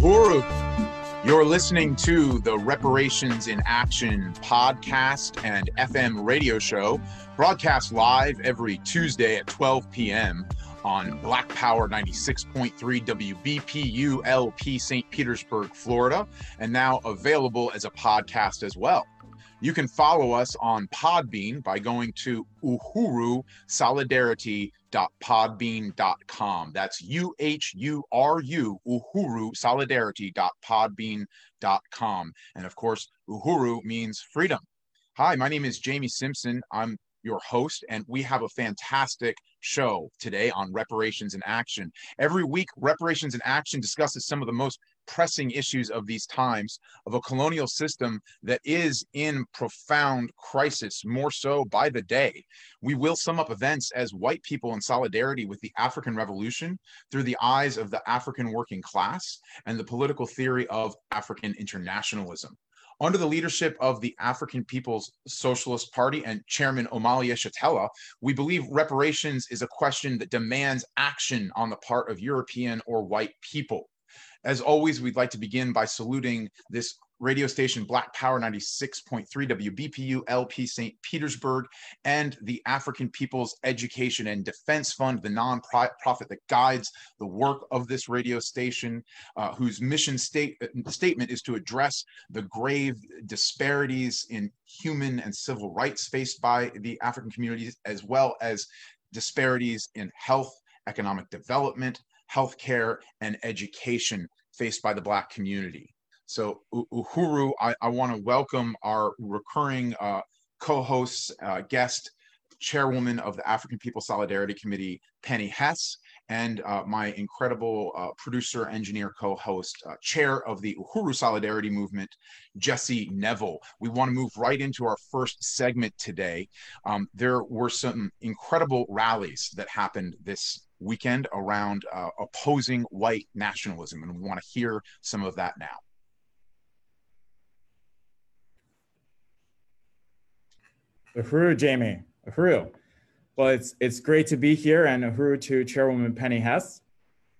Uhuru. You're listening to the Reparations in Action podcast and FM radio show, broadcast live every Tuesday at 12 p.m. on Black Power 96.3 WBPU LP St. Petersburg, Florida, and now available as a podcast as well. You can follow us on Podbean by going to uhurusolidarity.podbean.com. That's U H U R U, Uhuru Solidarity.podbean.com. And of course, Uhuru means freedom. Hi, my name is Jamie Simpson. I'm your host, and we have a fantastic show today on reparations in action. Every week, Reparations in Action discusses some of the most pressing issues of these times of a colonial system that is in profound crisis, more so by the day. We will sum up events as white people in solidarity with the African Revolution through the eyes of the African working class and the political theory of African internationalism. Under the leadership of the African People's Socialist Party and Chairman Omali Yeshitela, we believe reparations is a question that demands action on the part of European or white people. As always, we'd like to begin by saluting this radio station Black Power 96.3 WBPU LP St. Petersburg and the African People's Education and Defense Fund, the nonprofit profit that guides the work of this radio station, uh, whose mission state, statement is to address the grave disparities in human and civil rights faced by the African communities, as well as disparities in health, economic development, healthcare, and education faced by the Black community. So, Uhuru, I, I want to welcome our recurring uh, co hosts, uh, guest, chairwoman of the African People Solidarity Committee, Penny Hess, and uh, my incredible uh, producer, engineer, co-host, uh, chair of the Uhuru Solidarity Movement, Jesse Neville. We want to move right into our first segment today. Um, there were some incredible rallies that happened this weekend around uh, opposing white nationalism, and we want to hear some of that now. Uhuru, Jamie. Uhuru. Well, it's it's great to be here, and Uhuru to Chairwoman Penny Hess.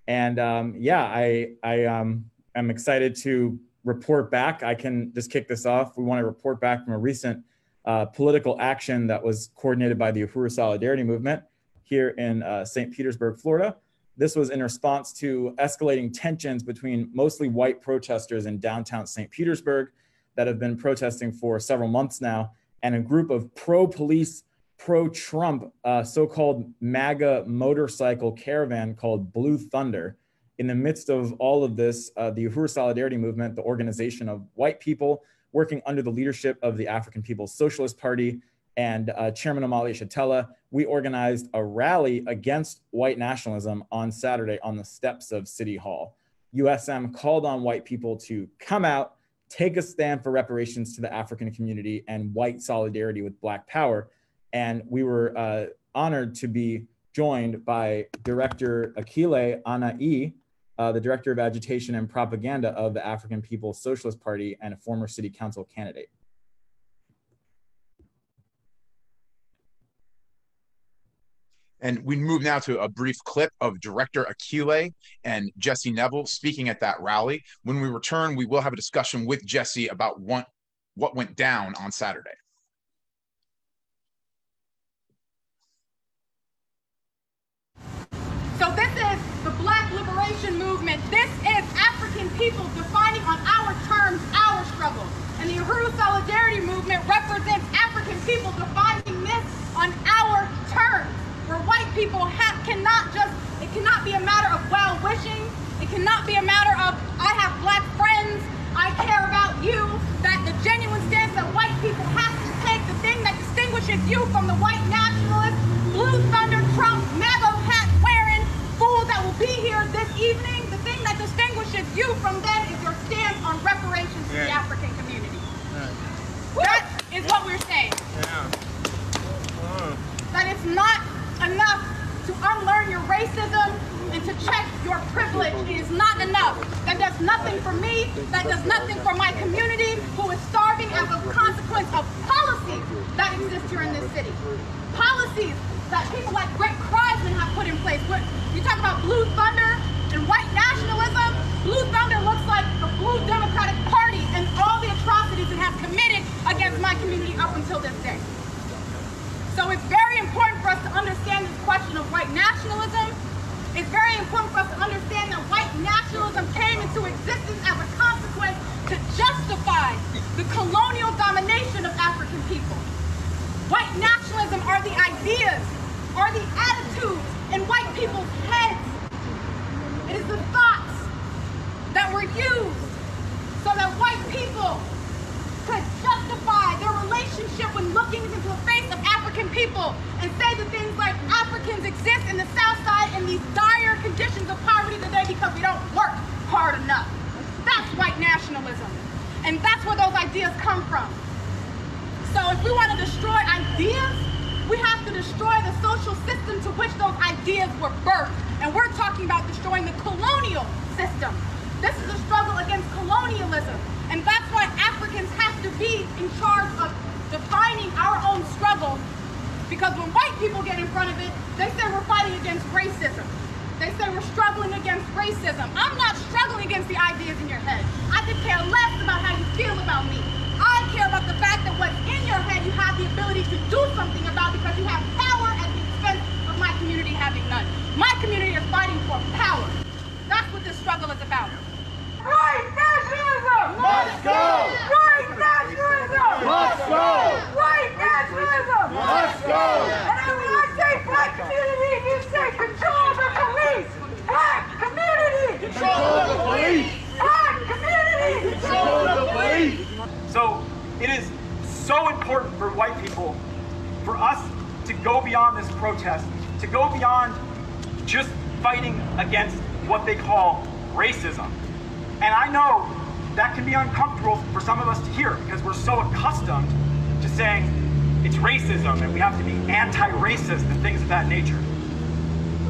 And um, yeah, I I um, am excited to report back. I can just kick this off. We want to report back from a recent uh, political action that was coordinated by the Uhuru Solidarity Movement here in uh, St. Petersburg, Florida. This was in response to escalating tensions between mostly white protesters in downtown St. Petersburg that have been protesting for several months now, and a group of pro police, pro Trump, uh, so called MAGA motorcycle caravan called Blue Thunder. In the midst of all of this, uh, the Uhuru Solidarity Movement, the organization of white people working under the leadership of the African People's Socialist Party, and uh, Chairman Omali Yeshitela, we organized a rally against white nationalism on Saturday on the steps of City Hall. USM called on white people to come out, take a stand for reparations to the African community and white solidarity with Black Power. And we were uh, honored to be joined by Director Akile Anai, uh, the Director of Agitation and Propaganda of the African People's Socialist Party and a former city council candidate. And we move now to a brief clip of director Akile and Jesse Neville speaking at that rally. When we return, we will have a discussion with Jesse about what, what went down on Saturday. So this is the Black Liberation Movement. This is African people defining on our terms our struggle. And the Uhuru Solidarity Movement represents African people defining this on our terms where white people have, cannot just, it cannot be a matter of well wishing. It cannot be a matter of, I have black friends, I care about you, that the genuine stance that white people have to take, the thing that distinguishes you from the white nationalist, blue thunder, Trump, MAGA hat wearing fool that will be here this evening, the thing that distinguishes you from them is your stance on reparations yeah. to the African community. Yeah. That is what we're saying. Yeah. That it's not enough to unlearn your racism and to check your privilege. It is not enough. That does nothing for me, that does nothing for my community who is starving as a consequence of policies that exist here in this city. Policies that people like Brent Kriseman have put in place. You talk about blue thunder and white nationalism. Blue thunder looks like the blue Democratic Party to go beyond this protest, to go beyond just fighting against what they call racism. And I know that can be uncomfortable for some of us to hear because we're so accustomed to saying it's racism and we have to be anti-racist and things of that nature.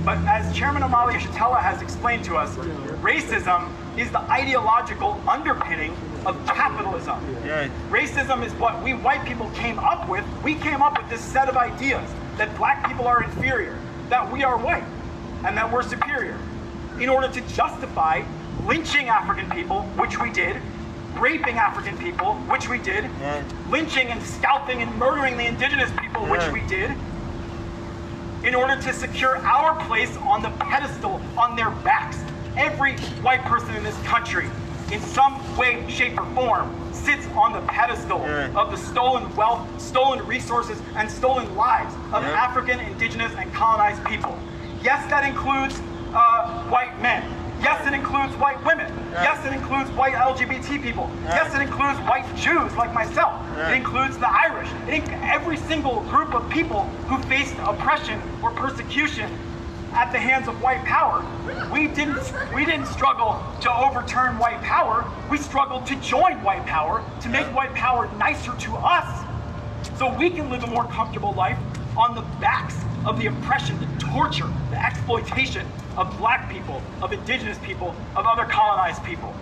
But as Chairman Omali Yeshitela has explained to us, racism is the ideological underpinning of capitalism. Racism is what we white people came up with. We came up with this set of ideas that black people are inferior, that we are white, and that we're superior, in order to justify lynching African people, which we did, raping African people, which we did, lynching and scalping and murdering the indigenous people, which we did, in order to secure our place on the pedestal on their backs. Every white person in this country, in some way, shape, or form, sits on the pedestal of the stolen wealth, stolen resources, and stolen lives of African, indigenous, and colonized people. Yes, that includes uh, white men. Yes, it includes white women. Yes, it includes white LGBT people. Yes, it includes white Jews like myself. It includes the Irish. It every single group of people who faced oppression or persecution at the hands of white power. We didn't we didn't struggle to overturn white power. We struggled to join white power to make white power nicer to us so we can live a more comfortable life on the backs of the oppression, the torture, the exploitation of black people, of indigenous people, of other colonized people.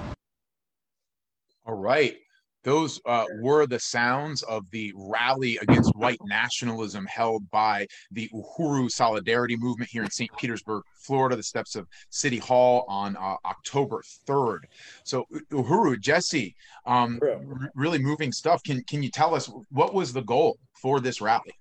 All right. Those uh, were the sounds of the rally against white nationalism held by the Uhuru Solidarity Movement here in St. Petersburg, Florida, the steps of City Hall on uh, October 3rd. So, Uhuru, Jesse, um, r- really moving stuff. Can, can you tell us what was the goal for this rally?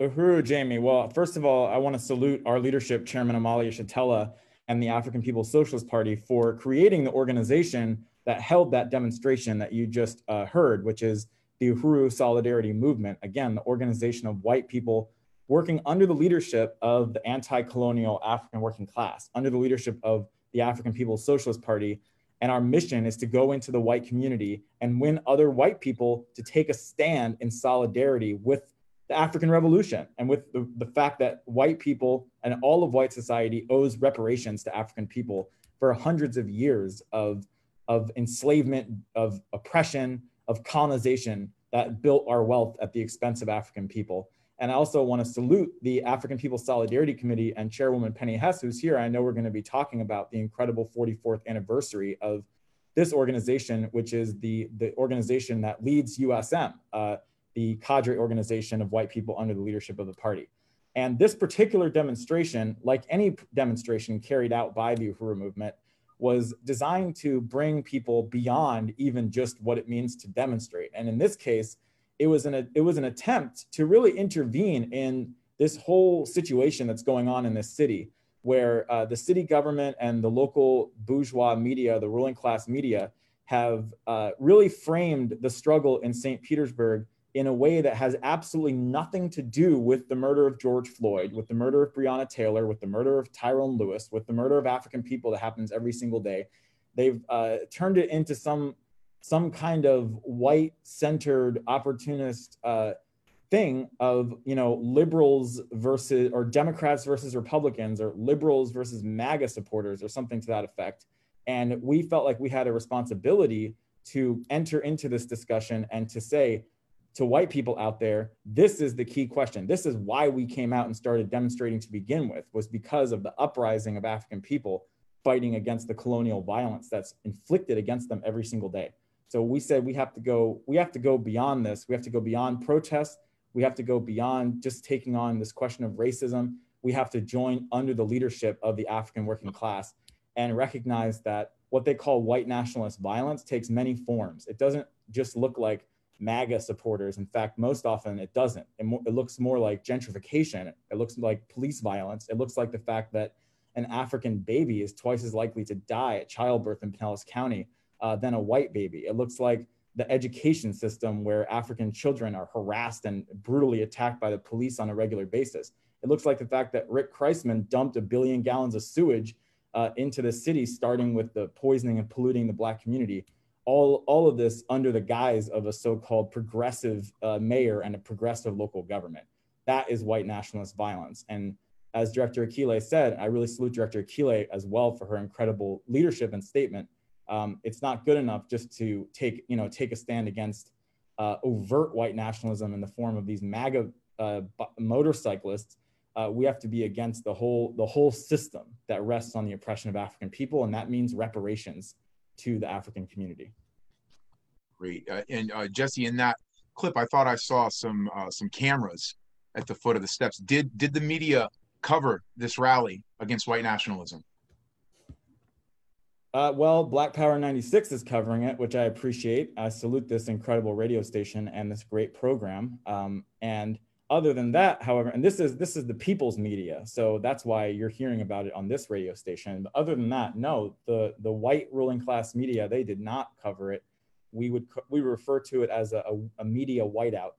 Uhuru, Jamie. Well, first of all, I want to salute our leadership, Chairman Omali Yeshitela and the African People's Socialist Party for creating the organization that held that demonstration that you just uh, heard, which is the Uhuru Solidarity Movement. Again, the organization of white people working under the leadership of the anti-colonial African working class, under the leadership of the African People's Socialist Party. And our mission is to go into the white community and win other white people to take a stand in solidarity with the African Revolution and with the, the fact that white people and all of white society owes reparations to African people for hundreds of years of, of enslavement, of oppression, of colonization that built our wealth at the expense of African people. And I also want to salute the African People's Solidarity Committee and Chairwoman Penny Hess, who's here. I know we're going to be talking about the incredible 44th anniversary of this organization, which is the, the organization that leads USM, uh, the cadre organization of white people under the leadership of the party. And this particular demonstration, like any demonstration carried out by the Uhuru movement, was designed to bring people beyond even just what it means to demonstrate. And in this case, it was an it was an attempt to really intervene in this whole situation that's going on in this city, where uh, the city government and the local bourgeois media, the ruling class media, have uh, really framed the struggle in St. Petersburg in a way that has absolutely nothing to do with the murder of George Floyd, with the murder of Breonna Taylor, with the murder of Tyrone Lewis, with the murder of African people that happens every single day. They've uh, turned it into some some kind of white-centered opportunist uh, thing of you know liberals versus or Democrats versus Republicans or liberals versus MAGA supporters or something to that effect. And we felt like we had a responsibility to enter into this discussion and to say to white people out there, this is the key question. This is why we came out and started demonstrating to begin with, was because of the uprising of African people fighting against the colonial violence that's inflicted against them every single day. So we said we have to go, we have to go beyond this. We have to go beyond protest. We have to go beyond just taking on this question of racism. We have to join under the leadership of the African working class and recognize that what they call white nationalist violence takes many forms. It doesn't just look like MAGA supporters. In fact, most often it doesn't. It, mo- it, looks more like gentrification. It looks like police violence. It looks like the fact that an African baby is twice as likely to die at childbirth in Pinellas County uh, than a white baby. It looks like the education system where African children are harassed and brutally attacked by the police on a regular basis. It looks like the fact that Rick Kriseman dumped a billion gallons of sewage uh, into the city, starting with the poisoning and polluting the black community all, all of this under the guise of a so-called progressive uh, mayor and a progressive local government. That is white nationalist violence. And as Director Akile said, I really salute Director Akile as well for her incredible leadership and statement. Um, it's not good enough just to take, you know, take a stand against uh, overt white nationalism in the form of these MAGA uh, motorcyclists. Uh, we have to be against the whole the whole system that rests on the oppression of African people, and that means reparations to the African community. Great. Uh, and uh, Jesse, in that clip, I thought I saw some uh, some cameras at the foot of the steps. Did did the media cover this rally against white nationalism? Uh, well, Black Power 96 is covering it, which I appreciate. I salute this incredible radio station and this great program. Um, and other than that, however, and this is this is the people's media, so that's why you're hearing about it on this radio station. But other than that, no, the the white ruling class media they did not cover it. We would we refer to it as a, a, a media whiteout.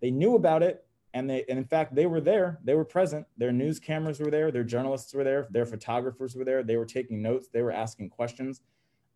They knew about it, and they and in fact they were there. They were present. Their news cameras were there. Their journalists were there. Their photographers were there. They were taking notes. They were asking questions.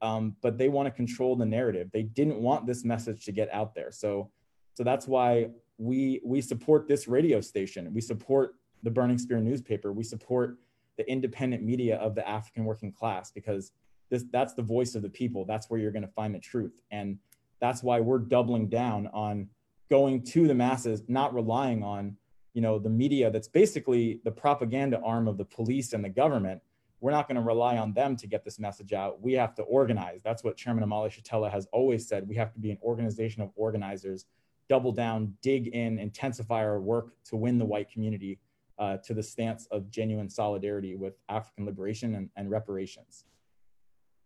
Um, but they want to control the narrative. They didn't want this message to get out there. So so that's why we we support this radio station. We support the Burning Spear newspaper. We support the independent media of the African working class because this that's the voice of the people. That's where you're going to find the truth, and that's why we're doubling down on going to the masses, not relying on you know the media that's basically the propaganda arm of the police and the government. We're not going to rely on them to get this message out. We have to organize. That's what Chairman Omali Yeshitela has always said. We have to be an organization of organizers double down, dig in, intensify our work to win the white community uh, to the stance of genuine solidarity with African liberation and, and reparations.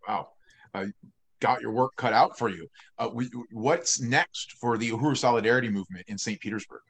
Wow. Uh, got your work cut out for you. Uh, we, what's next for the Uhuru Solidarity Movement in St. Petersburg?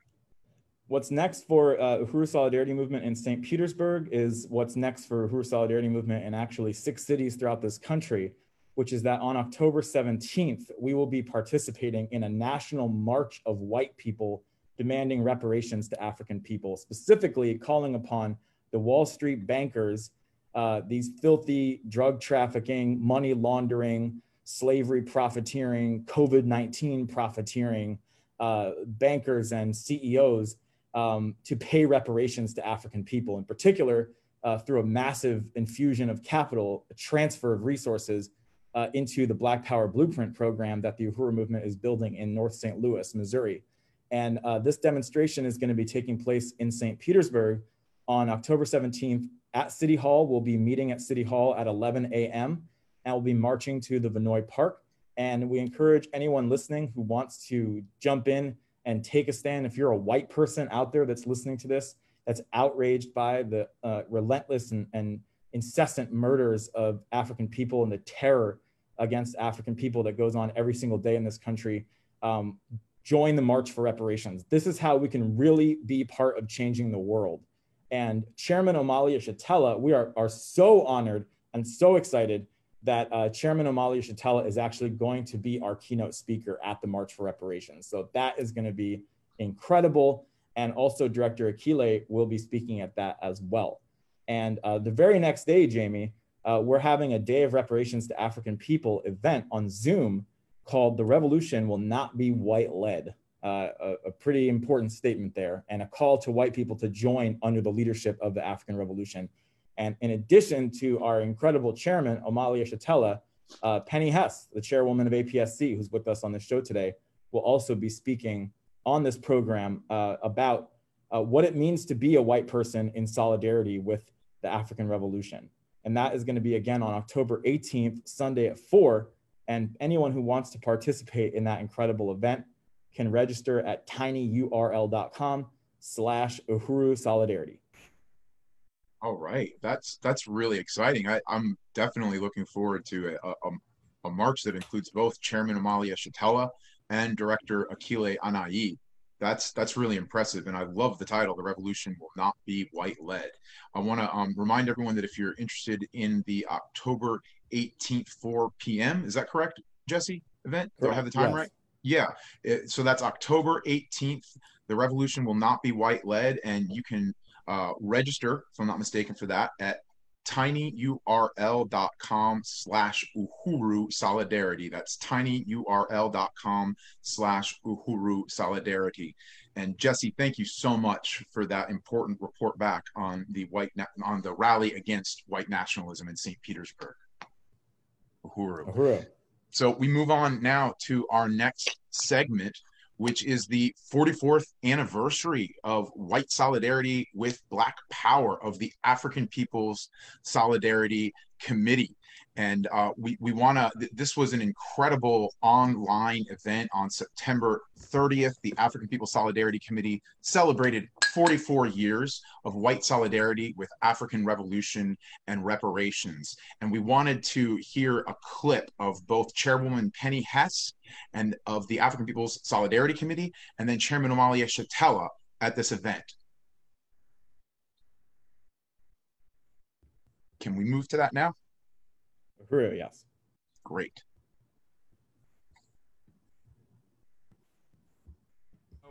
What's next for uh, Uhuru Solidarity Movement in St. Petersburg is what's next for Uhuru Solidarity Movement in actually six cities throughout this country which is that on October 17th, we will be participating in a national march of white people demanding reparations to African people, specifically calling upon the Wall Street bankers, uh, these filthy drug trafficking, money laundering, slavery profiteering, COVID 19 profiteering uh, bankers and CEOs um, to pay reparations to African people, in particular, uh, through a massive infusion of capital, a transfer of resources uh, into the Black Power Blueprint program that the Uhuru movement is building in North St. Louis, Missouri. And uh, this demonstration is going to be taking place in St. Petersburg on October 17th at City Hall. We'll be meeting at City Hall at 11 a.m. and we'll be marching to the Vinoy Park. And we encourage anyone listening who wants to jump in and take a stand. If you're a white person out there that's listening to this, that's outraged by the uh, relentless and, and incessant murders of African people and the terror against African people that goes on every single day in this country, um, join the March for Reparations. This is how we can really be part of changing the world. And Chairman Omali Yeshitela, we are, are so honored and so excited that uh, Chairman Omali Yeshitela is actually going to be our keynote speaker at the March for Reparations. So that is going to be incredible. And also Director Akile will be speaking at that as well. And uh, the very next day, Jamie, uh, we're having a Day of Reparations to African People event on Zoom called The Revolution Will Not Be White Led. Uh, a, a, pretty important statement there, and a call to white people to join under the leadership of the African Revolution. And in addition to our incredible chairman, Omali Yeshitela, uh, Penny Hess, the chairwoman of APSC, who's with us on the show today, will also be speaking on this program uh, about uh, what it means to be a white person in solidarity with the African Revolution. And that is going to be again on October 18th, Sunday at 4. And anyone who wants to participate in that incredible event can register at tinyurl.com slash Uhuru Solidarity. All right, that's that's really exciting. I, am definitely looking forward to a, a, a, march that includes both Chairman Omali Yeshitela and Director Akile Anai that's that's really impressive and i love the title the revolution will not be white led i want to um, remind everyone that if you're interested in the october 18th 4 p.m is that correct jesse event? Do i have the time yes. right? yeah it, so that's october 18th the revolution will not be white led and you can uh, register if i'm not mistaken for that at tinyurl.com slash uhuru solidarity. That's tinyurl.com slash uhuru solidarity. And jesse thank you so much for that important report back on the white na- on the rally against white nationalism in st petersburg. Uhuru. uhuru. So we move on now to our next segment which is the 44th anniversary of white solidarity with Black power of the African People's Solidarity Committee and uh, we we want to. Th- this was an incredible online event on September 30th. The African People's Solidarity Committee celebrated 44 years of white solidarity with African Revolution and reparations, and we wanted to hear a clip of both Chairwoman Penny Hess and of the African People's Solidarity Committee, and then Chairman Omali Yeshitela at this event. Can we move to that now? Uhuru, yes. Great.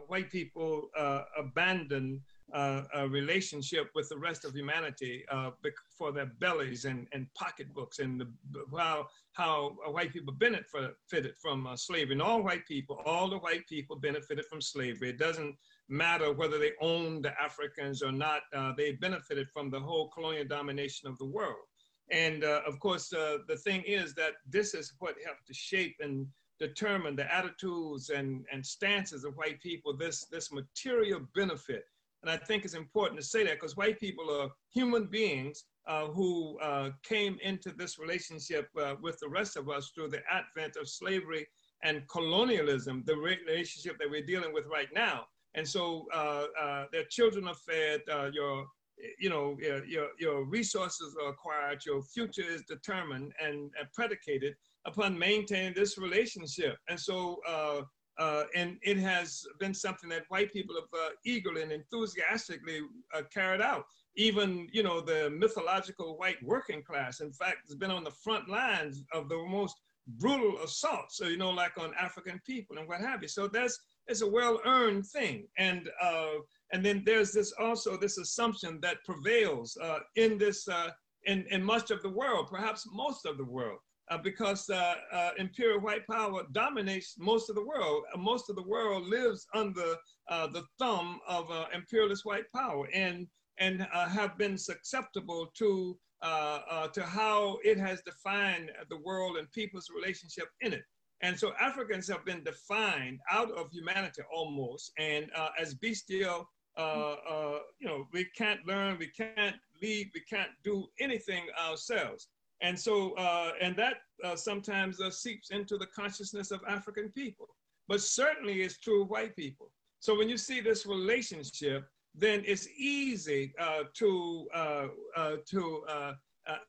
White people uh, abandon uh, a relationship with the rest of humanity uh, for their bellies and, and pocketbooks and the, how, how white people benefited from slavery. And all white people, all the white people benefited from slavery. It doesn't matter whether they owned the Africans or not, they benefited from the whole colonial domination of the world. And uh, of course, uh, the thing is that this is what helped to shape and determine the attitudes and, and stances of white people, this, this material benefit. And I think it's important to say that because white people are human beings uh, who uh, came into this relationship uh, with the rest of us through the advent of slavery and colonialism, the relationship that we're dealing with right now. And so uh, their children are fed, your you know, your, your resources are acquired, your future is determined and, and predicated upon maintaining this relationship. And so, uh, uh, and it has been something that white people have uh, eagerly and enthusiastically uh, carried out. Even, you know, the mythological white working class, in fact, has been on the front lines of the most brutal assaults, so, you know, like on African people and what have you. So that's, it's a well-earned thing. And uh, and then there's this also this assumption that prevails uh, in this uh, in, in much of the world, perhaps most of the world, uh, because uh, uh, imperial white power dominates most of the world. Uh, most of the world lives under the thumb of imperialist white power and and have been susceptible to to how it has defined the world and people's relationship in it. And so Africans have been defined out of humanity almost, and uh, as bestial uh, uh, you know, we can't learn, we can't lead, we can't do anything ourselves. And so, uh, and that uh, sometimes uh, seeps into the consciousness of African people, but certainly it's true of white people. So when you see this relationship, then it's easy uh, to uh, uh, to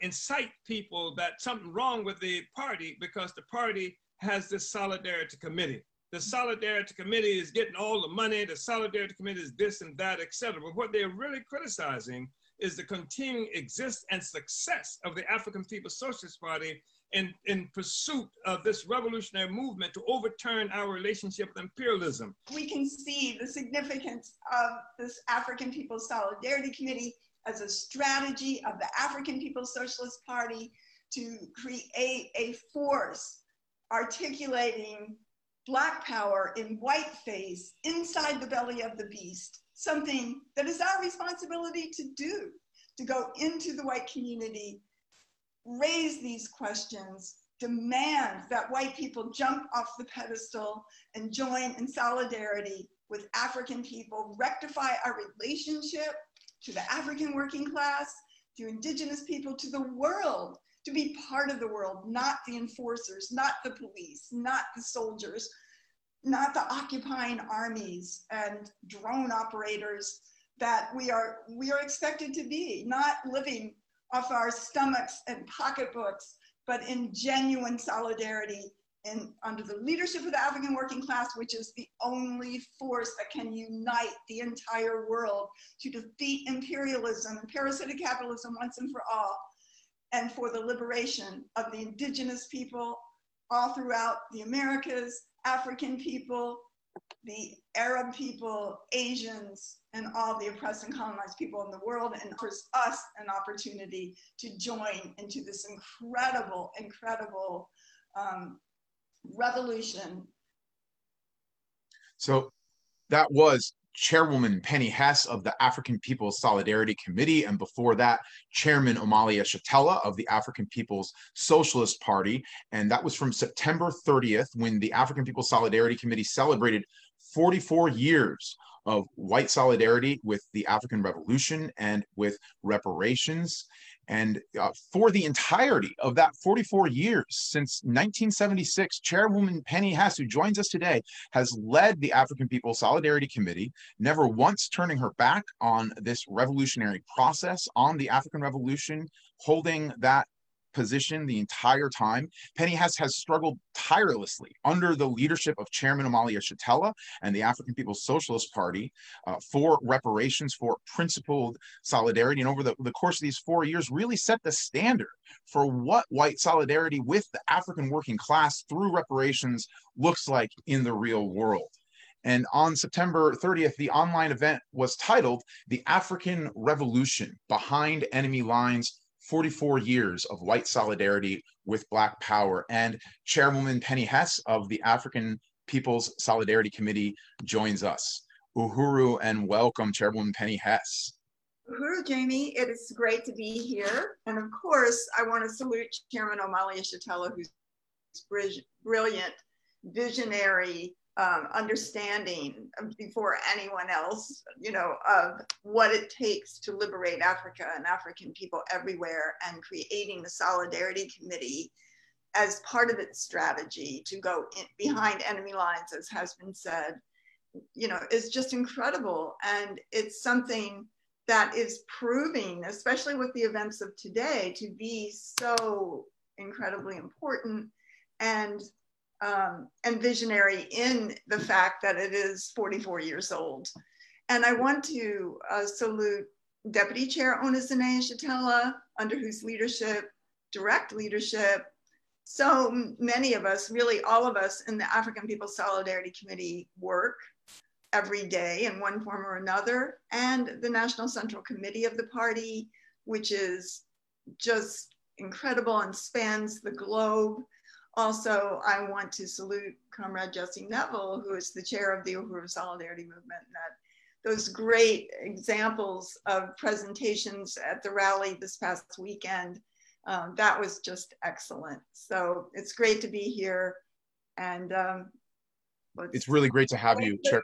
incite people that something wrong with the party because the party has this solidarity committee. The solidarity committee is getting all the money. The solidarity committee is this and that, etc. But what they're really criticizing is the continuing exist and success of the African People's Socialist Party in, in pursuit of this revolutionary movement to overturn our relationship with imperialism. We can see the significance of this African People's Solidarity Committee as a strategy of the African People's Socialist Party to create a force articulating Black power in white face inside the belly of the beast something that is our responsibility to do, to go into the white community, raise these questions, demand that white people jump off the pedestal and join in solidarity with African people, rectify our relationship to the African working class, to indigenous people, to the world, to be part of the world, not the enforcers, not the police, not the soldiers, not the occupying armies and drone operators that we are we are expected to be not living off our stomachs and pocketbooks but in genuine solidarity and under the leadership of the African working class, which is the only force that can unite the entire world to defeat imperialism and parasitic capitalism once and for all, and for the liberation of the indigenous people all throughout the Americas African people, the Arab people, Asians, and all the oppressed and colonized people in the world, and offers us an opportunity to join into this incredible, incredible um, revolution. So that was Chairwoman Penny Hess of the African People's Solidarity Committee, and before that, Chairman Omali Yeshitela of the African People's Socialist Party. And that was from September 30th when the African People's Solidarity Committee celebrated 44 years of white solidarity with the African Revolution and with reparations. And uh, for the entirety of that 44 years, since 1976, Chairwoman Penny Hess, who joins us today, has led the African People's Solidarity Committee, never once turning her back on this revolutionary process, on the African Revolution, holding that position the entire time. Penny Hess has struggled tirelessly under the leadership of Chairman Omali Yeshitela and the African People's Socialist Party uh, for reparations, for principled solidarity. And over the, the course of these four years, really set the standard for what white solidarity with the African working class through reparations looks like in the real world. And on September 30th, the online event was titled The African Revolution Behind Enemy Lines 44 years of white solidarity with Black power. And Chairwoman Penny Hess of the African People's Solidarity Committee joins us. Uhuru and welcome, Chairwoman Penny Hess. Uhuru, Jamie, it is great to be here. And of course, I want to salute Chairman Omali Yeshitela, who's brilliant, visionary, um, understanding before anyone else, you know, of what it takes to liberate Africa and African people everywhere and creating the Solidarity Committee as part of its strategy to go in, behind enemy lines, as has been said, you know, is just incredible. And it's something that is proving, especially with the events of today, to be so incredibly important and um, and visionary in the fact that it is 44 years old. And I want to uh, salute Deputy Chair Ona Zené Yeshitela, under whose leadership, direct leadership, so many of us, really all of us in the African People's Solidarity Committee work every day in one form or another, and the National Central Committee of the party, which is just incredible and spans the globe. Also, I want to salute Comrade Jesse Neville, who is the chair of the Uhuru Solidarity Movement. That those great examples of presentations at the rally this past weekend, um, that was just excellent. So it's great to be here. And um, it's really great to have you, Chair.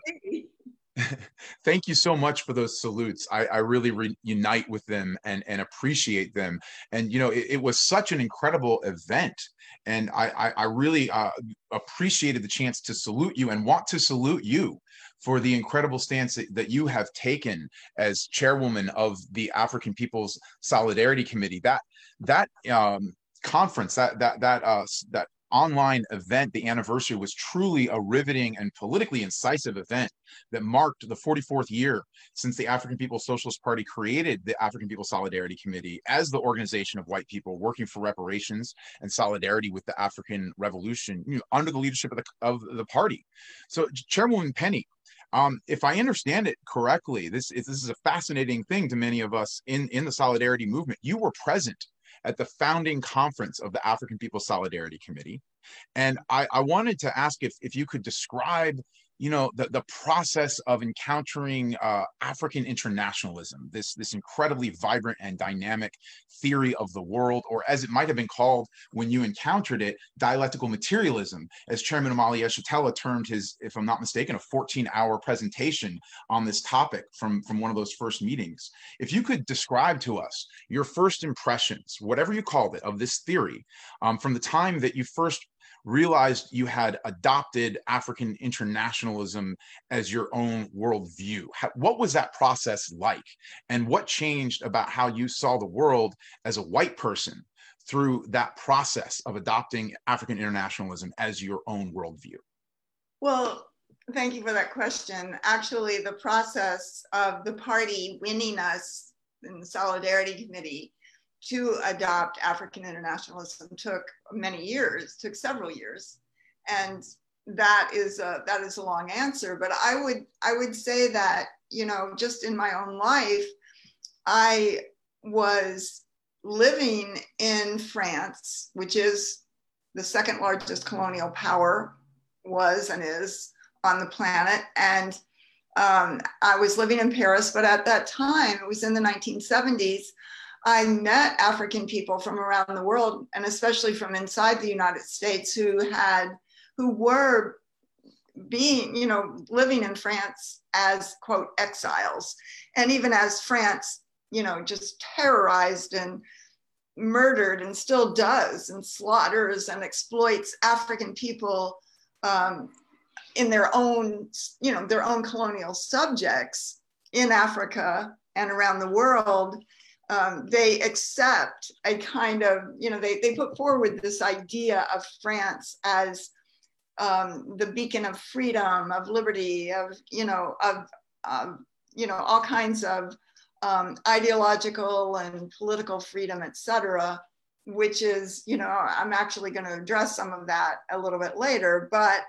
Thank you so much for those salutes. I, I really re- unite with them and, and appreciate them. And, you know, it, it was such an incredible event. And I, I, I really uh, appreciated the chance to salute you and want to salute you for the incredible stance that, that you have taken as chairwoman of the African People's Solidarity Committee. That, that, um, conference that that that uh that online event, the anniversary, was truly a riveting and politically incisive event that marked the 44th year since the African People's Socialist Party created the African People's Solidarity Committee as the organization of white people working for reparations and solidarity with the African Revolution you know, under the leadership of the, of the party. So, Chairwoman Penny, um, if I understand it correctly, this is, this is a fascinating thing to many of us in, in the solidarity movement. You were present at the founding conference of the African People's Solidarity Committee. And I, I wanted to ask if, if you could describe you know the, the process of encountering uh, african internationalism this this incredibly vibrant and dynamic theory of the world or as it might have been called when you encountered it dialectical materialism. As chairman omali yeshitela termed his if i'm not mistaken a 14 hour presentation on this topic from from one of those first meetings. If you could describe to us your first impressions whatever you called it of this theory um, from the time that you first realized you had adopted African internationalism as your own worldview. What was that process like? And what changed about how you saw the world as a white person through that process of adopting African internationalism as your own worldview? Well, thank you for that question. Actually, the process of the party winning us in the Solidarity Committee to adopt African internationalism took many years, took several years. And that is a, that is a long answer, but I would I would say that you know just in my own life, I was living in France, which is the second largest colonial power, was and is on the planet, and um, I was living in Paris, but at that time it was in the 1970s. I met African people from around the world, and especially from inside the United States, who had, who were being, you know, living in France as quote exiles, and even as France, you know, just terrorized and murdered and still does and slaughters and exploits African people um, in their own, you know, their own colonial subjects in Africa and around the world um, they accept a kind of, you know, they, they put forward this idea of France as um, the beacon of freedom, of liberty, of, you know, of, um, you know, all kinds of um, ideological and political freedom, et cetera, which is, you know, I'm actually going to address some of that a little bit later, but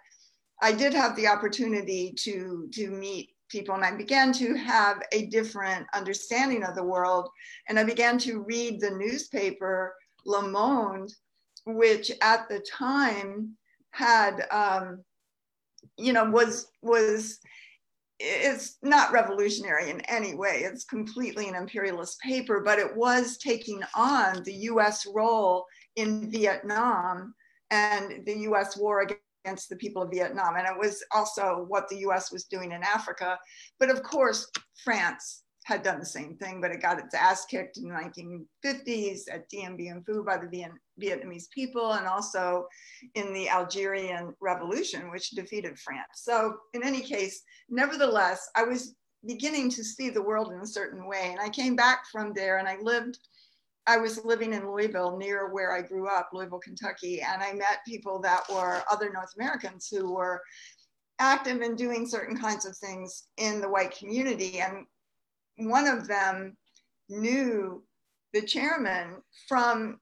I did have the opportunity to, to meet people and I began to have a different understanding of the world. And I began to read the newspaper Le Monde, which at the time had, um, you know, was, was, it's not revolutionary in any way. It's completely an imperialist paper, but it was taking on the US role in Vietnam and the US war against against the people of Vietnam. And it was also what the US was doing in Africa. But of course, France had done the same thing, but it got its ass kicked in the 1950s at Dien Bien Phu by the Vietnamese people and also in the Algerian Revolution, which defeated France. So, in any case, nevertheless, I was beginning to see the world in a certain way. And I came back from there and I lived I was living in Louisville near where I grew up, Louisville, Kentucky, and I met people that were other North Americans who were active in doing certain kinds of things in the white community. And one of them knew the chairman from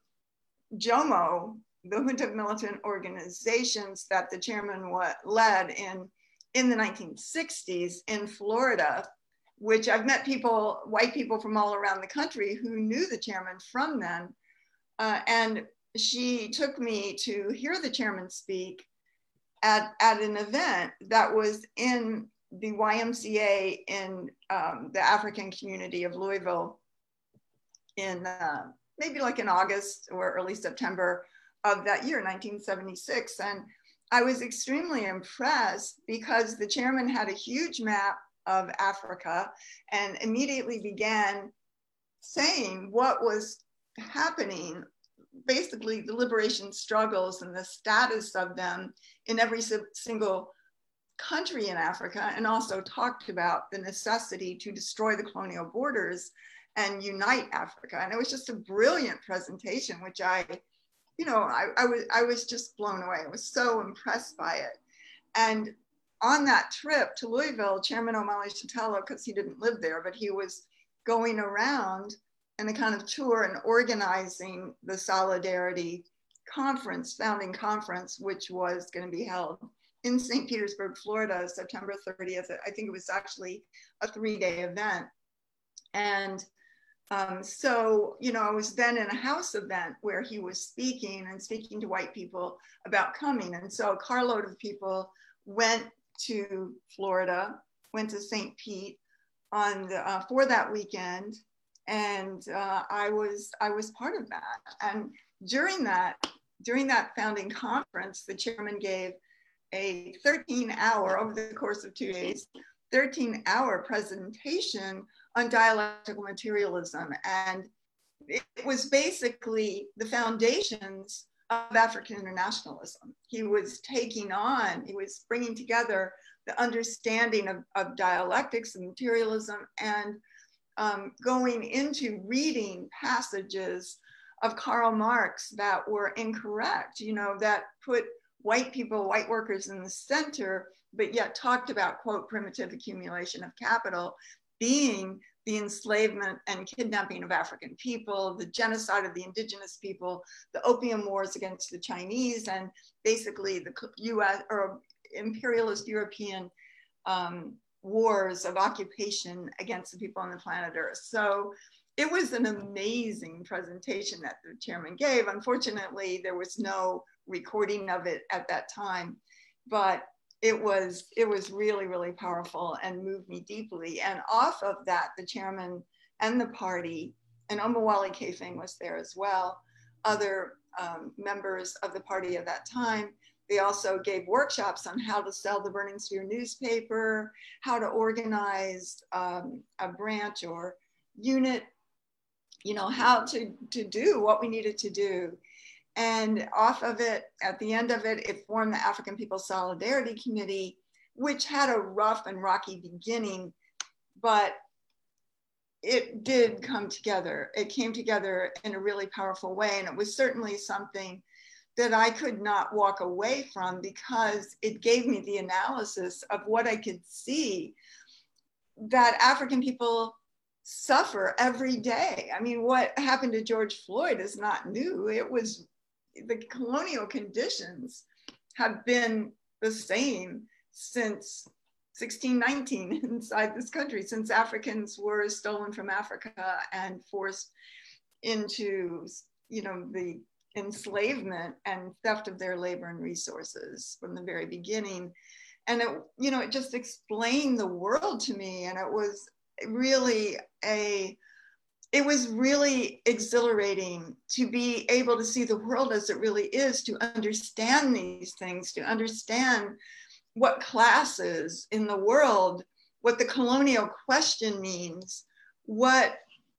JOMO, the Junta of Militant Organizations that the chairman led in, in the 1960s in Florida which I've met people, white people from all around the country who knew the chairman from then. Uh, and she took me to hear the chairman speak at, at an event that was in the YMCA in um, the African community of Louisville in uh, maybe like in August or early September of that year, 1976. And I was extremely impressed because the chairman had a huge map of Africa and immediately began saying what was happening basically the liberation struggles and the status of them in every single country in Africa, and also talked about the necessity to destroy the colonial borders and unite Africa. And it was just a brilliant presentation, which I, you know, I, I was I was just blown away. I was so impressed by it. And on that trip to Louisville, Chairman Omali Yeshitela, because he didn't live there, but he was going around in a kind of tour and organizing the Solidarity conference, founding conference, which was going to be held in St. Petersburg, Florida, September 30th. I think it was actually a three day event. And um, so, you know, I was then in a house event where he was speaking and speaking to white people about coming. And so a carload of people went to Florida, went to St. Pete on the, uh, for that weekend. And uh, I was I was part of that. And during that during that founding conference, the chairman gave a 13 hour over the course of two days 13 hour presentation on dialectical materialism. And it was basically the foundations of African internationalism. He was taking on, he was bringing together the understanding of, of dialectics and materialism and um, going into reading passages of Karl Marx that were incorrect, you know, that put white people, white workers in the center, but yet talked about, quote, primitive accumulation of capital being the enslavement and kidnapping of African people, the genocide of the indigenous people, the opium wars against the Chinese, and basically the US or imperialist European um, wars of occupation against the people on the planet Earth. So it was an amazing presentation that the chairman gave. Unfortunately, there was no recording of it at that time, but it was it was really really powerful and moved me deeply. And off of that, the chairman and the party and Omowale Kafing was there as well. Other um, members of the party at that time. They also gave workshops on how to sell the Burning Spear newspaper, how to organize um, a branch or unit, you know, how to, to do what we needed to do. And off of it, at the end of it, it formed the African People's Solidarity Committee, which had a rough and rocky beginning, but it did come together. It came together in a really powerful way. And it was certainly something that I could not walk away from because it gave me the analysis of what I could see that African people suffer every day. I mean, what happened to George Floyd is not new. It was the colonial conditions have been the same since 1619 inside this country, since Africans were stolen from Africa and forced into, you know, the enslavement and theft of their labor and resources from the very beginning. And it, you know, it just explained the world to me. And it was really a it was really exhilarating to be able to see the world as it really is, to understand these things, to understand what classes in the world, what the colonial question means, what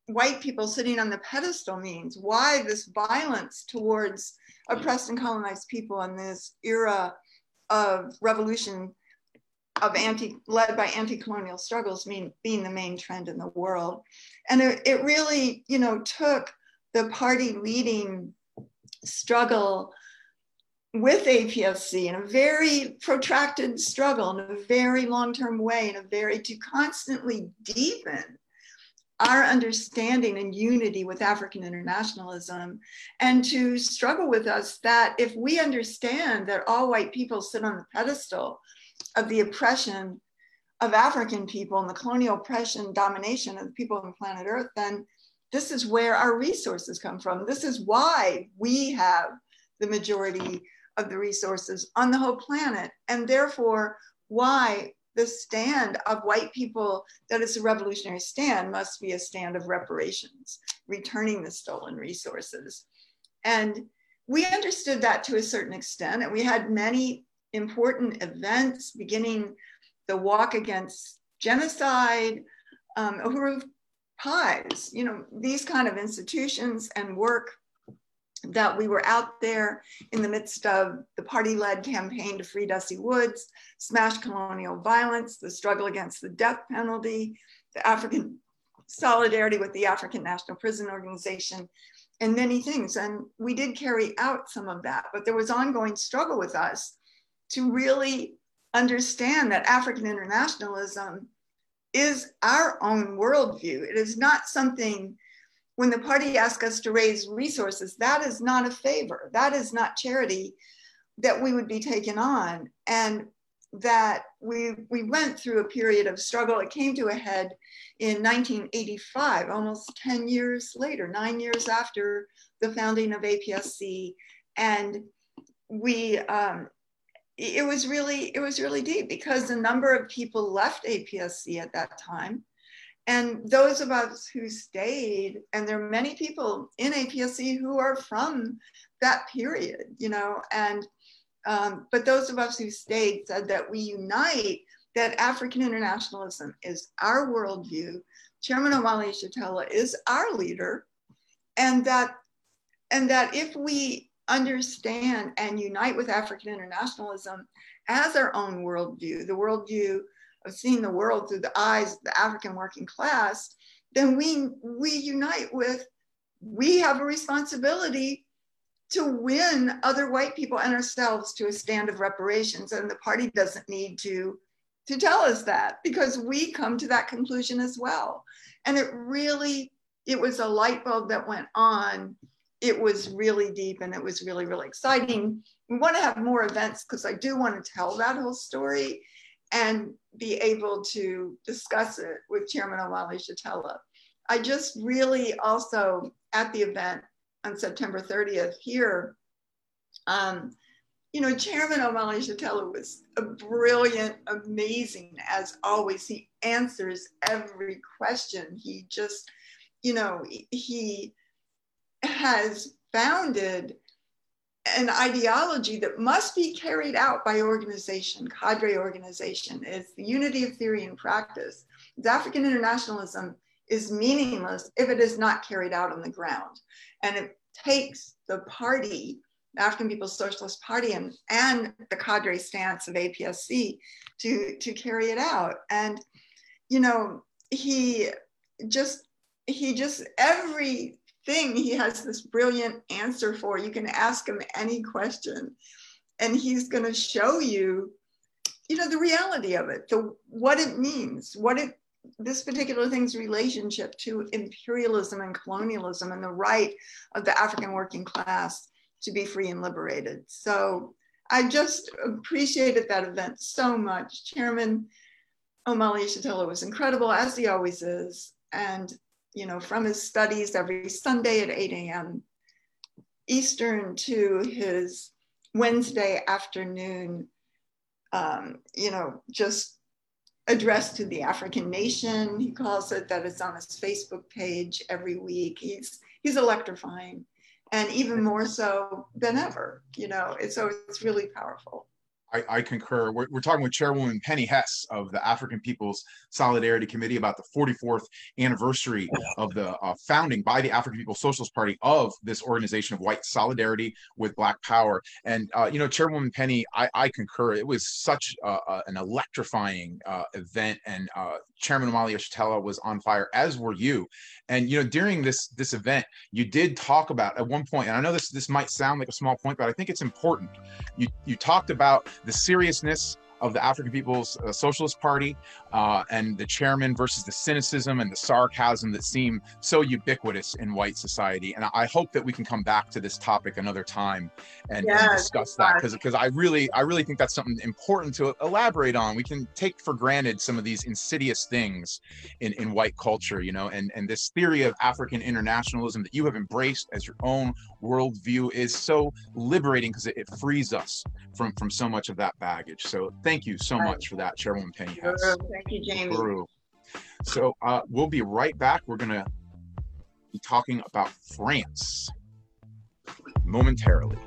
white people sitting on the pedestal means, why this violence towards oppressed and colonized people in this era of revolution of anti led by anti-colonial struggles mean, being the main trend in the world. And it, it really, you know, took the party leading struggle with APSC in a very protracted struggle in a very long-term way in a very to constantly deepen our understanding and unity with African internationalism and to struggle with us that if we understand that all white people sit on the pedestal of the oppression of African people and the colonial oppression, domination of the people on planet Earth, then this is where our resources come from. This is why we have the majority of the resources on the whole planet, and therefore why the stand of white people that is a revolutionary stand must be a stand of reparations, returning the stolen resources. And we understood that to a certain extent, and we had many important events beginning the walk against genocide, um, Uhuru Pies, you know, these kind of institutions and work that we were out there in the midst of the party led campaign to free Dessie Woods, smash colonial violence, the struggle against the death penalty, the African solidarity with the African National Prison Organization, and many things. And we did carry out some of that, but there was ongoing struggle with us to really understand that African internationalism is our own worldview. It is not something, when the party asks us to raise resources, that is not a favor, that is not charity that we would be taken on. And that we, we went through a period of struggle. It came to a head in 1985, almost 10 years later, nine years after the founding of APSC. And we, um, it was really, it was really deep because the number of people left APSC at that time. And those of us who stayed, and there are many people in APSC who are from that period, you know, and um, but those of us who stayed said that we unite that African internationalism is our worldview. Chairman Omali Yeshitela is our leader, and that and that if we understand and unite with African internationalism as our own worldview, the worldview of seeing the world through the eyes of the African working class, then we we unite with we have a responsibility to win other white people and ourselves to a stand of reparations. And the party doesn't need to, to tell us that because we come to that conclusion as well. And it really, it was a light bulb that went on. It was really deep and it was really, really exciting. We want to have more events because I do want to tell that whole story and be able to discuss it with Chairman Omali Yeshitela. I just really also at the event on September 30th here, um, you know, Chairman Omali Yeshitela was a brilliant, amazing, as always. He answers every question. He just, you know, he has founded an ideology that must be carried out by organization, cadre organization, is the unity of theory and practice. It's African internationalism is meaningless if it is not carried out on the ground. And it takes the party, the African People's Socialist Party, and, and the cadre stance of APSC to, to carry it out. And, you know, he just, he just, everything he has this brilliant answer for. You can ask him any question, and he's going to show you you know the reality of it the what it means what it this particular thing's relationship to imperialism and colonialism and the right of the African working class to be free and liberated. So I just appreciated that event so much. Chairman Omali Yeshitela was incredible, as he always is. And, you know, from his studies every Sunday at 8 a.m. Eastern to his Wednesday afternoon, um, you know, just address to the African nation. He calls it that it's on his Facebook page every week. He's he's electrifying, and even more so than ever. You know, it's, so it's really powerful. I, I concur. We're, we're, talking with Chairwoman Penny Hess of the African People's Solidarity Committee about the 44th anniversary of the uh, founding by the African People's Socialist Party of this organization of white solidarity with Black Power. And, uh, you know, Chairwoman Penny, I, I concur. It was such an electrifying uh, event, and uh, Chairman Omali Yeshitela was on fire, as were you. And, you know, during this this event, you did talk about at one point, and I know this this might sound like a small point, but I think it's important. You you talked about the seriousness of the African People's uh, Socialist Party uh, and the chairman versus the cynicism and the sarcasm that seem so ubiquitous in white society. And I hope that we can come back to this topic another time and, and discuss that because because I really I really think that's something important to elaborate on. We can take for granted some of these insidious things in, in white culture, you know, and, and this theory of African internationalism that you have embraced as your own worldview is so liberating because it, it frees us from from so much of that baggage. So thank you so much for that, Chairwoman Penny Hess. Thank you, Jamie. So uh, we'll be right back. We're going to be talking about France momentarily.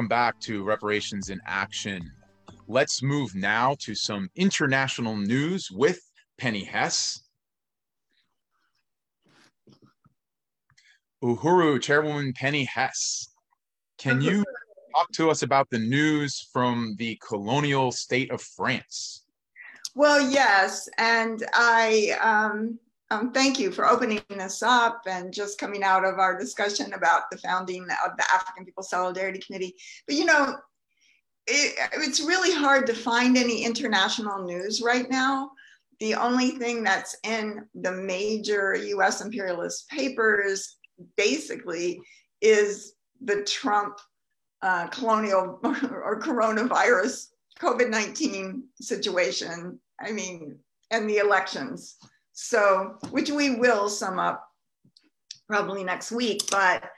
Welcome back to Reparations in Action. Let's move now to some international news with Penny Hess. Uhuru, Chairwoman Penny Hess, can you talk to us about the news from the colonial state of France? Well, yes, and I um, um, thank you for opening this up and just coming out of our discussion about the founding of the African People Solidarity Committee. But you know, it, it's really hard to find any international news right now. The only thing that's in the major US imperialist papers basically is the Trump uh, colonial or coronavirus COVID 19 situation. I mean, and the elections. So, which we will sum up probably next week. But,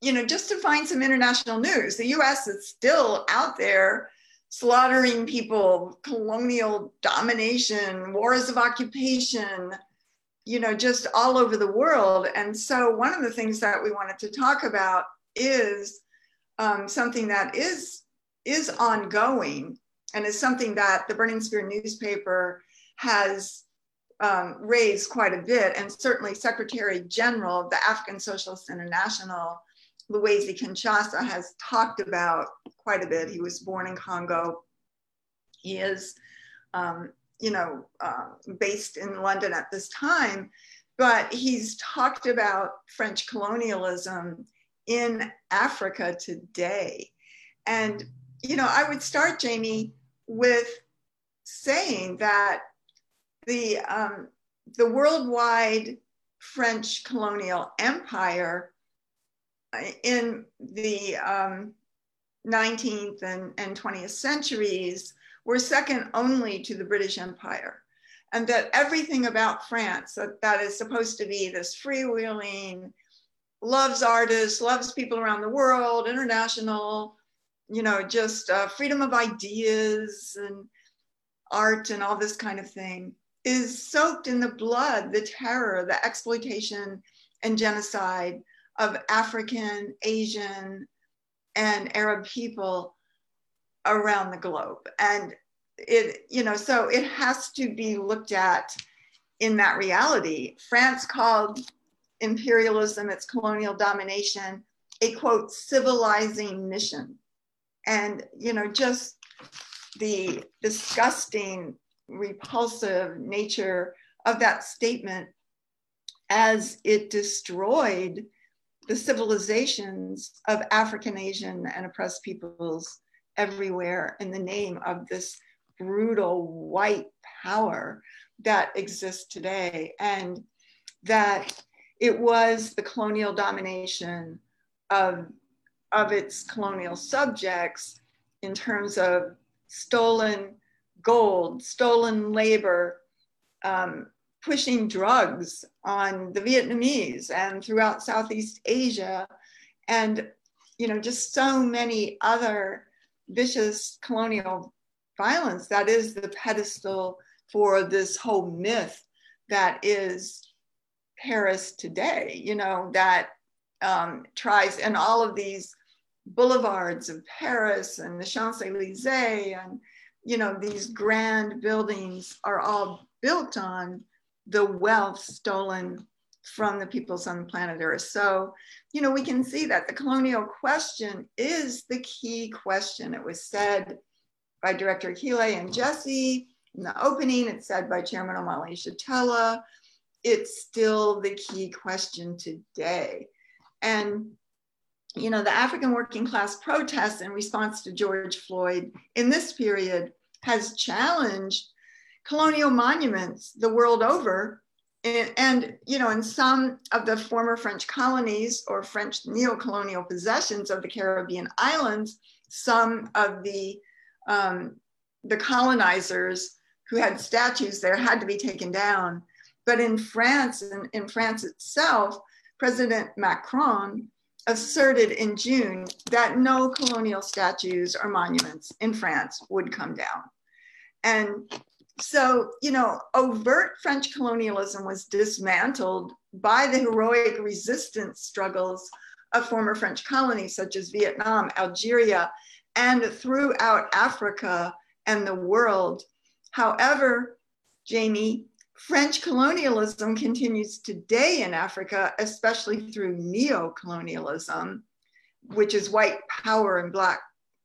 you know, just to find some international news, the US is still out there slaughtering people, colonial domination, wars of occupation, you know, just all over the world. And so, one of the things that we wanted to talk about is um, something that is is ongoing and is something that the Burning Spear newspaper has um, raised quite a bit, and certainly Secretary General of the African Socialist International, Luwezi Kinshasa, has talked about quite a bit. He was born in Congo. He is, um, you know, uh, based in London at this time, but he's talked about French colonialism in Africa today. And, you know, I would start, Jamie, with saying that the, um, the worldwide French colonial empire uh, in the um, 19th and, and 20th centuries were second only to the British Empire. And that everything about France that, that is supposed to be this freewheeling, loves artists, loves people around the world, international, you know, just uh, freedom of ideas and art and all this kind of thing is soaked in the blood, the terror, the exploitation and genocide of African, Asian, and Arab people around the globe. And it, you know, so it has to be looked at in that reality. France called imperialism, its colonial domination, a quote, civilizing mission. And, you know, just the disgusting repulsive nature of that statement as it destroyed the civilizations of African, Asian, and oppressed peoples everywhere in the name of this brutal white power that exists today. And that it was the colonial domination of, of its colonial subjects in terms of stolen gold, stolen labor, um, pushing drugs on the Vietnamese and throughout Southeast Asia, and you know just so many other vicious colonial violence that is the pedestal for this whole myth that is Paris today. You know that um, tries and all of these boulevards of Paris and the Champs Elysees and you know, these grand buildings are all built on the wealth stolen from the peoples on the planet Earth. So, you know, we can see that the colonial question is the key question. It was said by Director Akilé and Jesse in the opening, it's said by Chairman Omali Yeshitela. It's still the key question today. And you know, the African working class protests in response to George Floyd in this period has challenged colonial monuments the world over. And, and, you know, in some of the former French colonies or French neo-colonial possessions of the Caribbean islands, some of the um, the colonizers who had statues there had to be taken down. But in France, in, in France itself, President Macron asserted in June that no colonial statues or monuments in France would come down. And so, you know, overt French colonialism was dismantled by the heroic resistance struggles of former French colonies such as Vietnam, Algeria, and throughout Africa and the world. However, Jamie, French colonialism continues today in Africa, especially through neo-colonialism, which is white power and black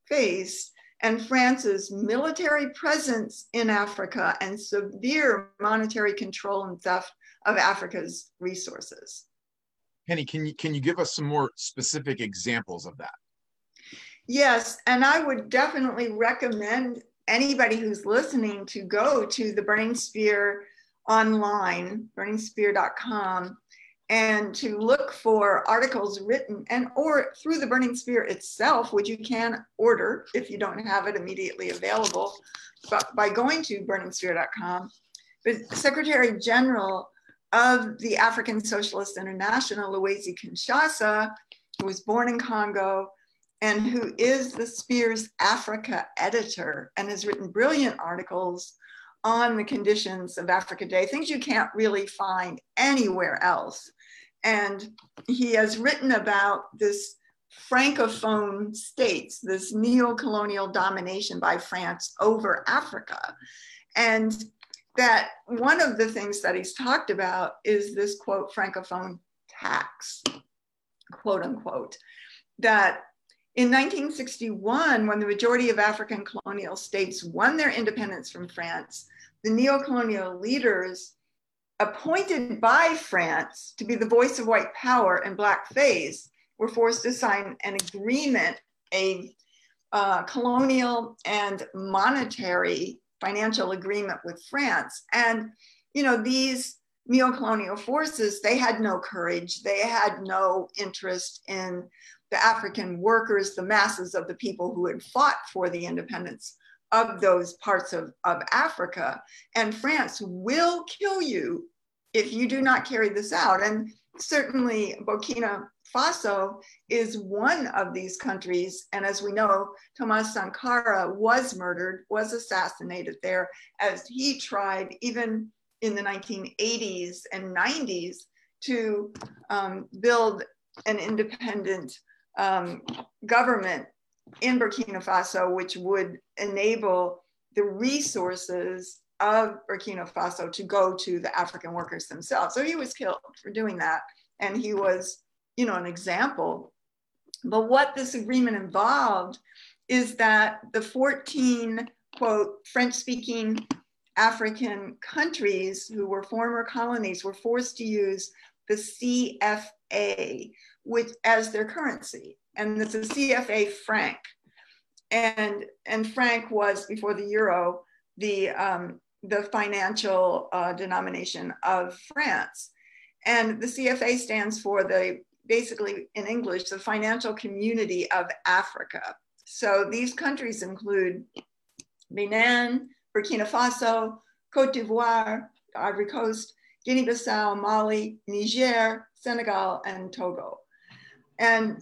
face, and France's military presence in Africa and severe monetary control and theft of Africa's resources. Penny, can you can you give us some more specific examples of that? Yes, and I would definitely recommend anybody who's listening to go to the Burning Spear online, burningspear.com, and to look for articles written and or through the Burning Spear itself, which you can order if you don't have it immediately available, but by going to burningspear.com. But Secretary General of the African Socialist International, Luwezi Kinshasa, who was born in Congo, and who is the Spears Africa editor and has written brilliant articles on the conditions of Africa Day, things you can't really find anywhere else. And he has written about this francophone states, this neo-colonial domination by France over Africa. And that one of the things that he's talked about is this quote, francophone tax, quote unquote, that in 1961, when the majority of African colonial states won their independence from France, the neo-colonial leaders appointed by France to be the voice of white power and blackface were forced to sign an agreement, a uh, colonial and monetary financial agreement with France. And, you know, these neo-colonial forces, they had no courage. They had no interest in the African workers, the masses of the people who had fought for the independence of those parts of, of Africa. And France will kill you if you do not carry this out. And certainly Burkina Faso is one of these countries. And as we know, Thomas Sankara was murdered, was assassinated there as he tried, even in the 1980s and 90s, to um, build an independent um, government in Burkina Faso, which would enable the resources of Burkina Faso to go to the African workers themselves. So he was killed for doing that. And he was, you know, an example. But what this agreement involved is that the 14, quote, French speaking African countries who were former colonies were forced to use the CFA, which as their currency. And it's a CFA franc. And, and franc was before the euro, the, um, the financial uh, denomination of France. And the CFA stands for the, basically in English, the financial community of Africa. So these countries include Benin, Burkina Faso, Cote d'Ivoire, Ivory Coast, Guinea-Bissau, Mali, Niger, Senegal, and Togo. And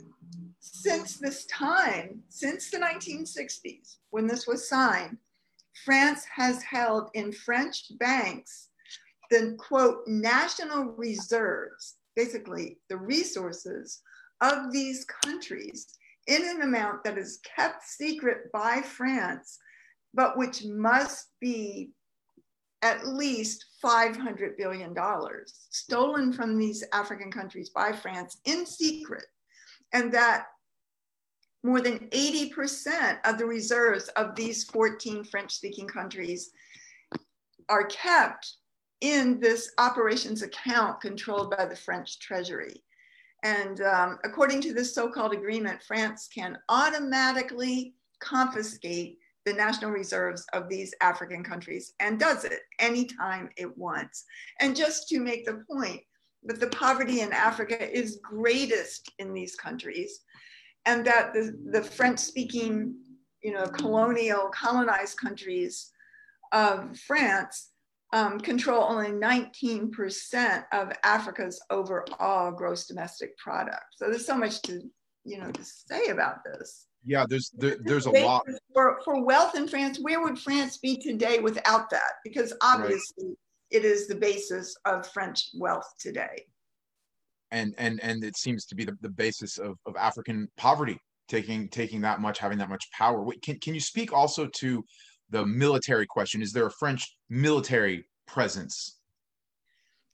since this time, since the 1960s, when this was signed, France has held in French banks the quote, national reserves, basically the resources of these countries in an amount that is kept secret by France, but which must be at least $500 billion stolen from these African countries by France in secret. And that more than 80% of the reserves of these 14 French speaking countries are kept in this operations account controlled by the French Treasury. And um, according to this so-called agreement, France can automatically confiscate the national reserves of these African countries and does it anytime it wants. And just to make the point that the poverty in Africa is greatest in these countries and that the, the French speaking, you know, colonial, colonized countries of France um, control only 19% of Africa's overall gross domestic product. So there's so much to, you know, to say about this. Yeah, there's there, there's a lot for, for wealth in France. Where would France be today without that? Because obviously right. it is the basis of French wealth today. And and and it seems to be the, the basis of, of African poverty taking taking that much having that much power. Can can you speak also to the military question? Is there a French military presence?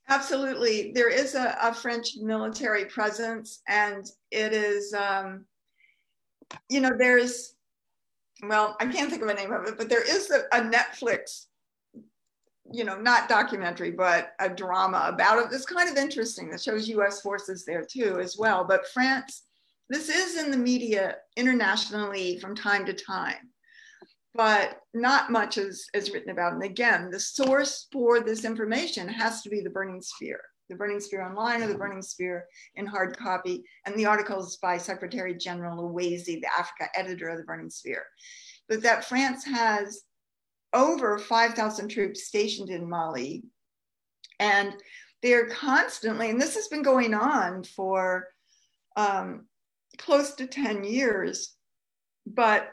Absolutely, there is a, a French military presence, and it is, um, you know, there's, well, I can't think of a name of it, but there is a, a Netflix you know, not documentary, but a drama about it. It's kind of interesting. That shows U.S. forces there too, as well. But France, this is in the media internationally from time to time, but not much is, is written about. And again, the source for this information has to be the Burning Spear, the Burning Spear online or the Burning Spear in hard copy. And the article is by Secretary General Luwezi, the Africa editor of the Burning Spear. But that France has over 5,000 troops stationed in Mali. And they're constantly, and this has been going on for um, close to 10 years, but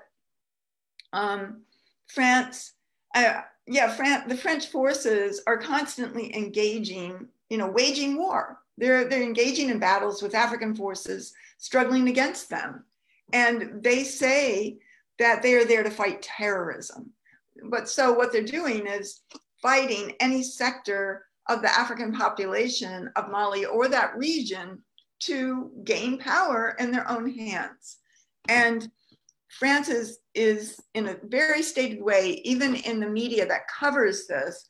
um, France, uh, yeah, France, the French forces are constantly engaging, you know, waging war. They're, they're engaging in battles with African forces, struggling against them. And they say that they are there to fight terrorism but so what they're doing is fighting any sector of the African population of Mali or that region to gain power in their own hands. And France is, is in a very stated way, even in the media that covers this,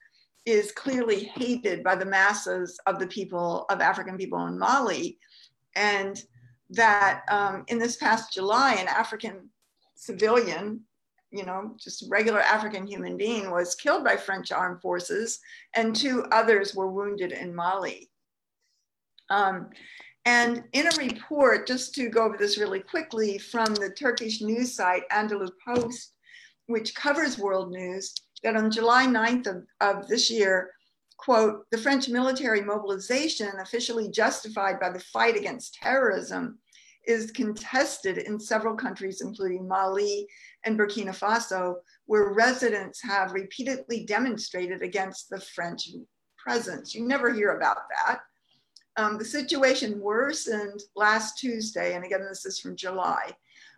is clearly hated by the masses of the people, of African people in Mali. And that um, in this past July, an African civilian you know, just regular African human being was killed by French armed forces, and two others were wounded in Mali. Um, and in a report, just to go over this really quickly, from the Turkish news site Anadolu Post, which covers world news, that on July 9th of, of this year, quote, the French military mobilization officially justified by the fight against terrorism is contested in several countries, including Mali and Burkina Faso, where residents have repeatedly demonstrated against the French presence. You never hear about that. Um, the situation worsened last Tuesday, and again, this is from July,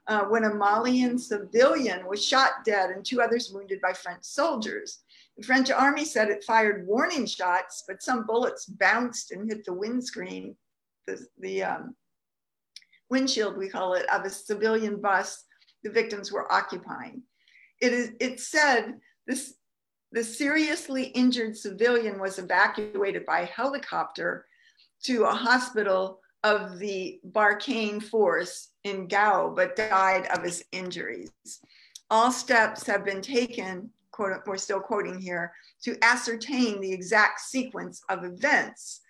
uh, when a Malian civilian was shot dead and two others wounded by French soldiers. The French army said it fired warning shots, but some bullets bounced and hit the windscreen, the, the um, windshield, we call it, of a civilian bus the victims were occupying. It is it said this the seriously injured civilian was evacuated by helicopter to a hospital of the Barkhane force in Gao, but died of his injuries. All steps have been taken, quote, we're still quoting here, to ascertain the exact sequence of events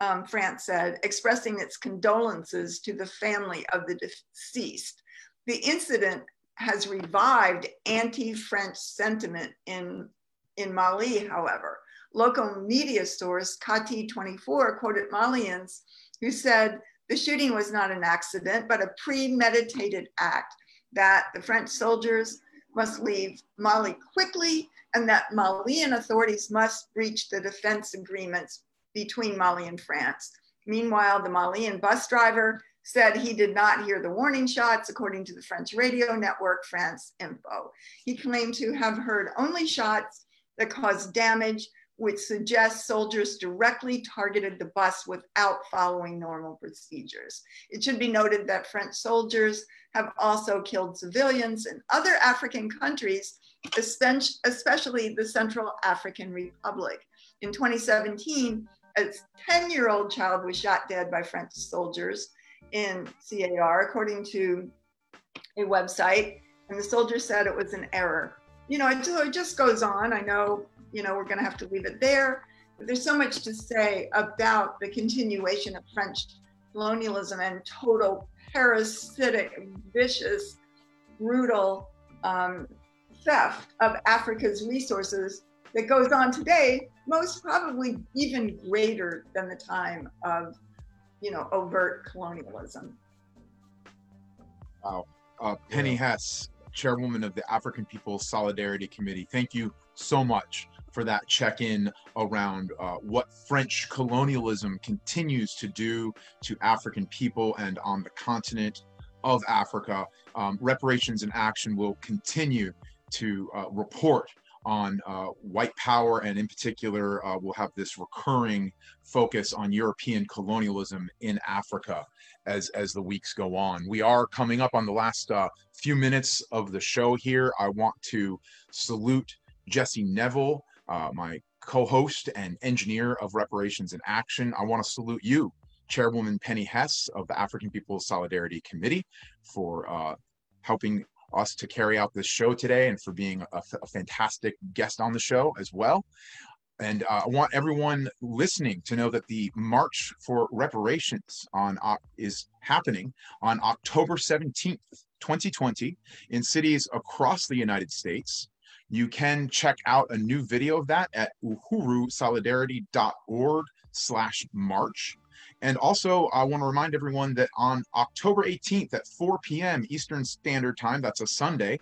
um, France said, expressing its condolences to the family of the deceased. The incident has revived anti-French sentiment in, in Mali, however. Local media source Kati24 quoted Malians who said the shooting was not an accident, but a premeditated act that the French soldiers must leave Mali quickly and that Malian authorities must breach the defense agreements between Mali and France. Meanwhile, the Malian bus driver said he did not hear the warning shots, according to the French radio network France Info. He claimed to have heard only shots that caused damage, which suggests soldiers directly targeted the bus without following normal procedures. It should be noted that French soldiers have also killed civilians in other African countries, especially the Central African Republic. In 2017, a 10 year old child was shot dead by French soldiers in CAR, according to a website. And the soldier said it was an error. You know, it, it just goes on. I know, you know, we're going to have to leave it there. But there's so much to say about the continuation of French colonialism and total parasitic, vicious, brutal um, theft of Africa's resources that goes on today, most probably even greater than the time of, you know, overt colonialism. Wow. Uh, Penny Hess, chairwoman of the African People's Solidarity Committee, thank you so much for that check in around uh, what French colonialism continues to do to African people and on the continent of Africa. Um, Reparations in Action will continue to uh, report on uh, white power, and in particular, uh, we'll have this recurring focus on European colonialism in Africa as as the weeks go on. We are coming up on the last uh, few minutes of the show here. I want to salute Jesse Neville, uh, my co-host and engineer of Reparations in Action. I want to salute you, Chairwoman Penny Hess of the African People's Solidarity Committee, for uh, helping us to carry out this show today and for being a, fantastic guest on the show as well. And uh, I want everyone listening to know that the March for Reparations on uh, is happening on October 17th, 2020, in cities across the United States. You can check out a new video of that at uhurusolidarity.org slash march. And also, I want to remind everyone that on October 18th at 4 p.m. Eastern Standard Time, that's a Sunday,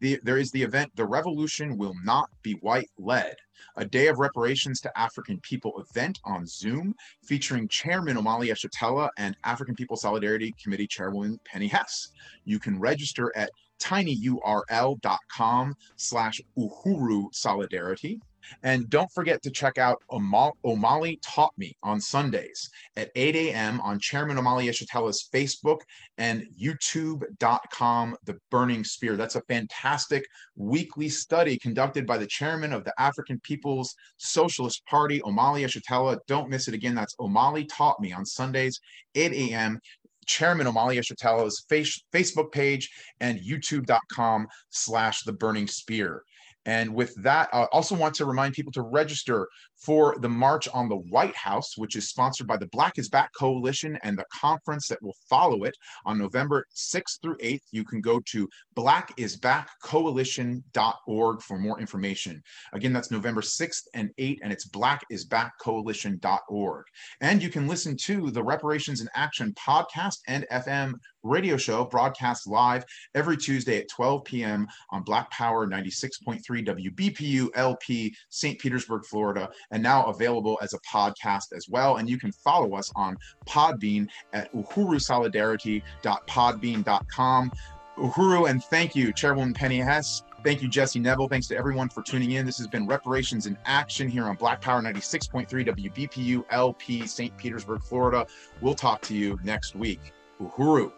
the, there is the event, The Revolution Will Not Be White Led, a Day of Reparations to African People event on Zoom featuring Chairman Omali Yeshitela and African People Solidarity Committee Chairwoman Penny Hess. You can register at tinyurl.com slash uhuru solidarity. And don't forget to check out Omali Taught Me on Sundays at 8 a.m. on Chairman Omali Yeshitela's Facebook and youtube.com, The Burning Spear. That's a fantastic weekly study conducted by the chairman of the African People's Socialist Party, Omali Yeshitela. Don't miss it again. That's Omali Taught Me on Sundays, 8 a.m. Chairman Omali Yeshitela's face, Facebook page and youtube.com slash the burning spear. And with that, I also want to remind people to register for the March on the White House, which is sponsored by the Black is Back Coalition and the conference that will follow it on November 6th through 8th. You can go to blackisbackcoalition.org for more information. Again, that's November 6th and 8th, and it's blackisbackcoalition.org. And you can listen to the Reparations in Action podcast and FM radio show broadcast live every Tuesday at 12 p.m. on Black Power 96.3 WBPU LP, St. Petersburg, Florida, and now available as a podcast as well. And you can follow us on Podbean at uhurusolidarity.podbean.com. Uhuru, and thank you, Chairwoman Penny Hess. Thank you, Jesse Neville. Thanks to everyone for tuning in. This has been Reparations in Action here on Black Power 96.3 WBPU LP, St. Petersburg, Florida. We'll talk to you next week. Uhuru.